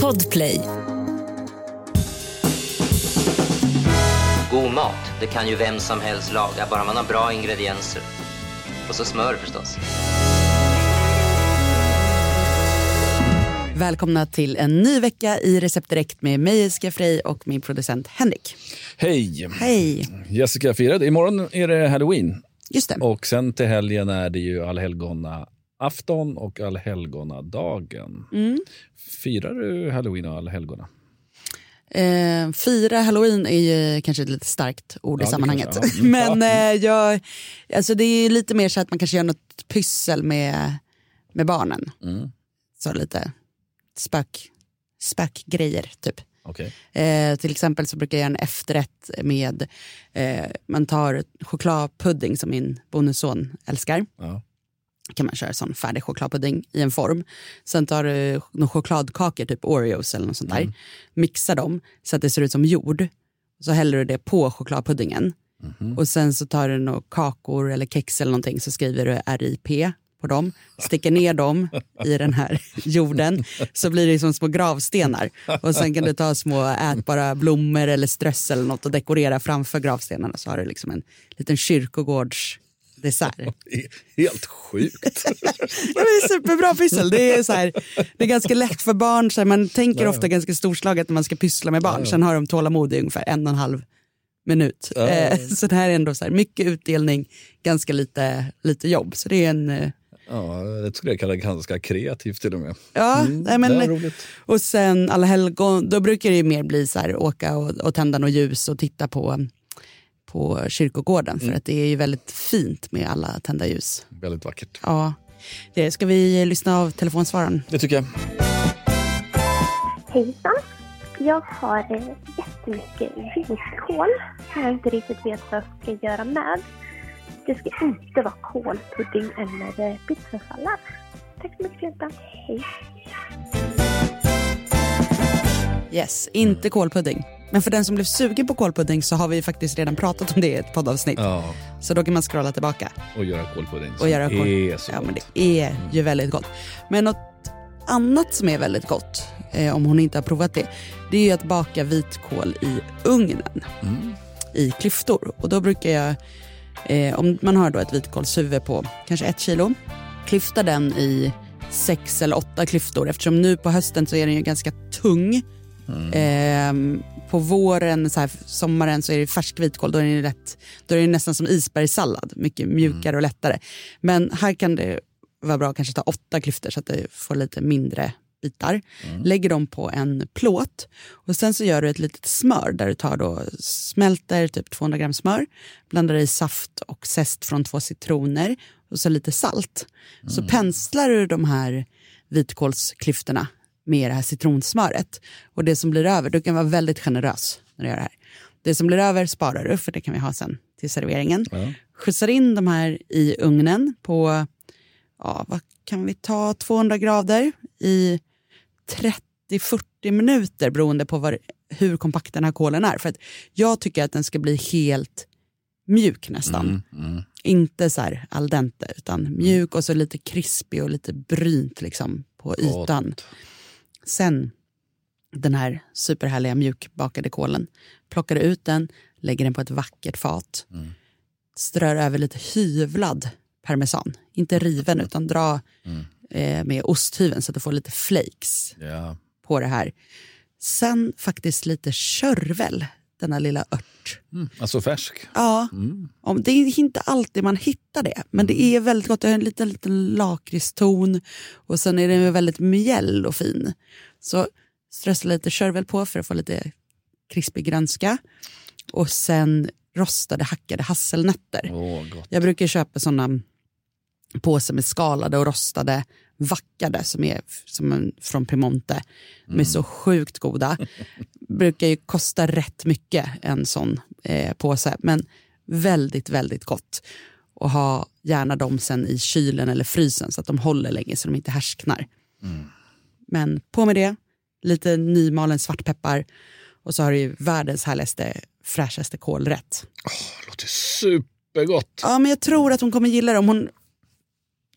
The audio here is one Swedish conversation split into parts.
Podplay. God mat, det kan ju vem som helst laga, bara man har bra ingredienser. Och så smör förstås. Välkomna till en ny vecka i Recept Direkt med mig Jessica Frey och min producent Henrik. Hej! Hej! Jessica firade. Imorgon är det halloween. Just det. Och sen till helgen är det ju allhelgona afton och allhelgonadagen. Mm. Firar du halloween och allhelgona? Eh, fira halloween är ju kanske ett lite starkt ord Ja, i sammanhanget. kanske- ja. Men eh, jag, alltså det är lite mer så att man kanske gör något pyssel med, med barnen. Mm. Så lite spök, spökgrejer typ. Okej. Eh, till exempel så brukar jag göra en efterrätt med, eh, man tar chokladpudding som min bonusson älskar. Ja. Kan man köra sån färdig chokladpudding i en form. Sen tar du några chokladkakor, typ Oreos eller något sånt där. Mixar dem så att det ser ut som jord. Så häller du det på chokladpuddingen. Och sen så tar du några kakor eller kex eller någonting så skriver du RIP på dem. Sticker ner dem i den här jorden så blir det som små gravstenar. Och sen kan du ta små ätbara blommor eller strössel eller något och dekorera framför gravstenarna så har du liksom en liten kyrkogårdsdessert. Helt sjukt. Ja, det är superbra pyssel. Det är, så här, det är ganska lätt för barn. Så här, man tänker ofta ganska storslaget när man ska pyssla med barn. Sen har de tålamod i ungefär en och en halv minut. Ja. Eh, så det här är ändå så här, mycket utdelning, ganska lite, lite jobb. Så det är en... Eh, ja, det skulle jag kalla ganska kreativt till och med. ja, Mm, nej, men, och sen alla helgon, då brukar det ju mer bli så här, åka och, och tända något ljus och titta på, på kyrkogården. För att det är ju väldigt fint med alla tända ljus. Väldigt vackert. Ja. Det, ska vi lyssna av telefonsvararen? Det tycker jag. Hejsan! Jag har eh, jättemycket vitkål som jag inte riktigt vet vad jag ska göra med. Det ska inte vara kålpudding eller eh, pizzasallad. Tack så mycket för hjälpen. Hej! Yes, inte kålpudding. Men för den som blev sugen på kålpudding så har vi faktiskt redan pratat om det i ett poddavsnitt. Ja, Så då kan man scrolla tillbaka och göra kålpudding. och göra Det kål. är så ja, men gott. det är ju väldigt gott. Men något annat som är väldigt gott, eh, om hon inte har provat det, det är ju att baka vitkål i ugnen. Mm. I klyftor. Och då brukar jag, eh, om man har då ett vitkålshuvud på kanske ett kilo, klyfta den i sex eller åtta klyftor eftersom nu på hösten så är den ju ganska tung. Ehm, på våren, så här, sommaren så är det färsk vitkål, då är, den ju lätt, då är det nästan som isbergssallad, mycket mjukare och lättare. Men här kan det vara bra att kanske ta åtta klyftor så att det får lite mindre bitar. Lägger dem på en plåt och sen så gör du ett litet smör där du tar då, smälter typ 200 gram smör, blandar i saft och zest från två citroner och så lite salt. Så penslar du de här vitkålsklyftorna med det här citronsmöret. Och det som blir över, du kan vara väldigt generös när du gör det här. Det som blir över sparar du, för det kan vi ha sen till serveringen. Ja. Skjutsar in de här i ugnen på, ja, vad kan vi ta, 200 grader i 30-40 minuter beroende på vad, hur kompakt den här kålen är. För att jag tycker att den ska bli helt mjuk nästan. Mm, mm. Inte så här al dente, utan mjuk och så lite krispig och lite brynt liksom på ytan. Gott. Sen den här superhärliga mjukbakade kålen. Plockar ut den, lägger den på ett vackert fat. Mm. Strör över lite hyvlad parmesan. Inte riven utan dra Mm. eh, med osthyveln så att du får lite flakes Ja. på det här. Sen faktiskt lite körvel, denna lilla ört. Mm. Alltså färsk. Ja, Mm. det är inte alltid man hittar det, men det är väldigt gott. Det har en liten, liten lakritston och sen är den väldigt mjäll och fin. Så strössla lite körvel på för att få lite krispig grönska. Och sen rostade hackade hasselnötter. Gott. Jag brukar köpa såna påsar med skalade och rostade vackade som är som en, från Piemonte. De är så sjukt goda. brukar ju kosta rätt mycket en sån eh, påse, men väldigt, väldigt gott. Och ha gärna dem sen i kylen eller frysen så att de håller länge så de inte härsknar. Men på med det, lite nymalen svartpeppar och så har du ju världens härligaste, fräschaste kålrätt. Det låter supergott. Ja, men jag tror att hon kommer gilla det om hon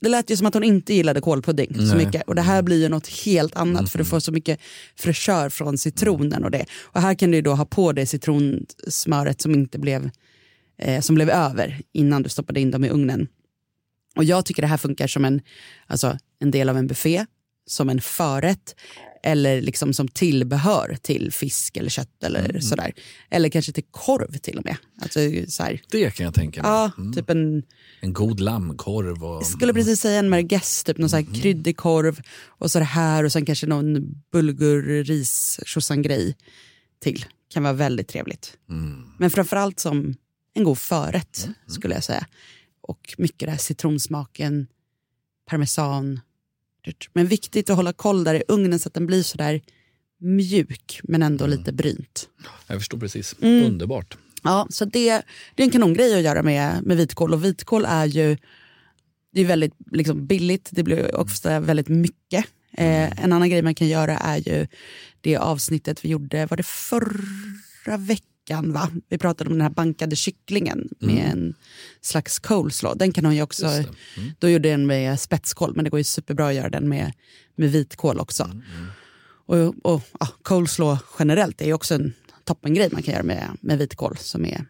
det lät ju som att hon inte gillade kålpudding så Nej. mycket. Och det här blir ju något helt annat för du får så mycket fräschör från citronen och det. Och här kan du ju då ha på det citronsmöret som inte blev, eh, som blev över innan du stoppade in dem i ugnen. Och jag tycker det här funkar som en, alltså, en del av en buffé, som en förrätt eller liksom som tillbehör till fisk eller kött eller sådär. Eller kanske till korv till och med. Alltså, så här, Det kan jag tänka mig. ja, Mm. typ en En god lammkorv. Och, jag skulle precis säga en merguez, typ någon så här kryddig korv och så det här och sen kanske någon bulgur ris grej till. Kan vara väldigt trevligt. Mm. Men framförallt som en god förrätt skulle jag säga. Och mycket det här citronsmaken, parmesan. Men viktigt att hålla koll där i ugnen så att den blir så där mjuk men ändå lite brynt. Jag förstår precis. Mm. Underbart. Ja, så det, det är en kanongrej att göra med, med vitkål. Och vitkål är ju det är väldigt liksom, billigt, det blir ofta väldigt mycket. Eh, en annan grej man kan göra är ju det avsnittet vi gjorde, var det förra veckan? Va? Vi pratade om den här bankade kycklingen med en slags coleslaw. Den kan hon ju också. Mm. då gjorde den med spetskål men det går ju superbra att göra den med, med vitkål också. Och, och ja, coleslaw generellt är ju också en toppengrej man kan göra med, med vitkål som är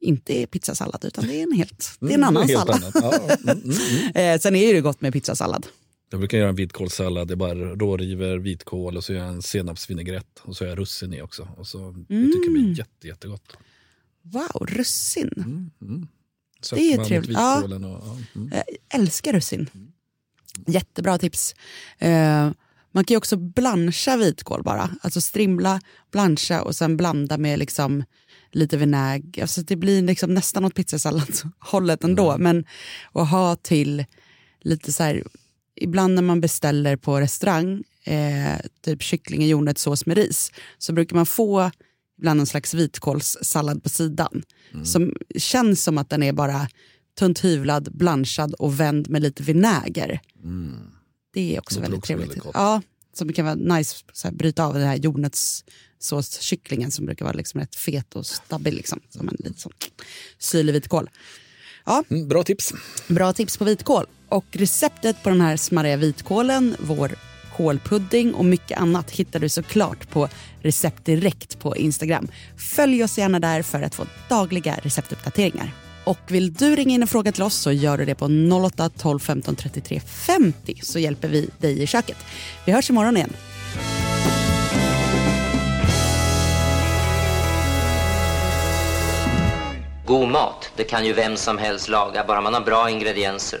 inte är pizzasallad utan det är en, helt, det är en annan Mm, sallad. Ja, mm, mm, mm. Sen är det gott med pizzasallad. Jag brukar göra en vitkålssallad. Det är bara råriver, vitkål och så gör jag en senapsvinägrett. Och så har jag russin i också. Och så, Jag tycker det blir jätte, jättegott. Wow, russin. Mm, mm. Det är mot trevligt. Ja. Och, ja, mm. Jag älskar russin. Jättebra tips. Eh, man kan ju också blancha vitkål bara. Alltså strimla, blancha och sen blanda med liksom lite vinäger. Alltså det blir liksom nästan åt pizzasalladshållet ändå. Men att ha till lite så här, ibland när man beställer på restaurang, eh, typ kyckling i jordnötssås med ris, så brukar man få ibland en slags vitkålssallad på sidan. Som känns som att den är bara tunt hyvlad, blanchad och vänd med lite vinäger. Det är också Låter väldigt trevligt. väldigt ja, som kan vara nice så här, bryta av den här jordnötssåskycklingen som brukar vara liksom rätt fet och stabbig. Liksom, som en lite sån syrlig vitkål. Ja, Mm, bra tips. Bra tips på vitkål. Och receptet på den här smarriga vitkålen, vår kålpudding och mycket annat hittar du såklart på Recept Direkt på Instagram. Följ oss gärna där för att få dagliga receptuppdateringar. Och vill du ringa in en fråga till oss så gör du det på 08 12 15 33 50 så hjälper vi dig i köket. Vi hörs imorgon igen. God mat, det kan ju vem som helst laga, bara man har bra ingredienser.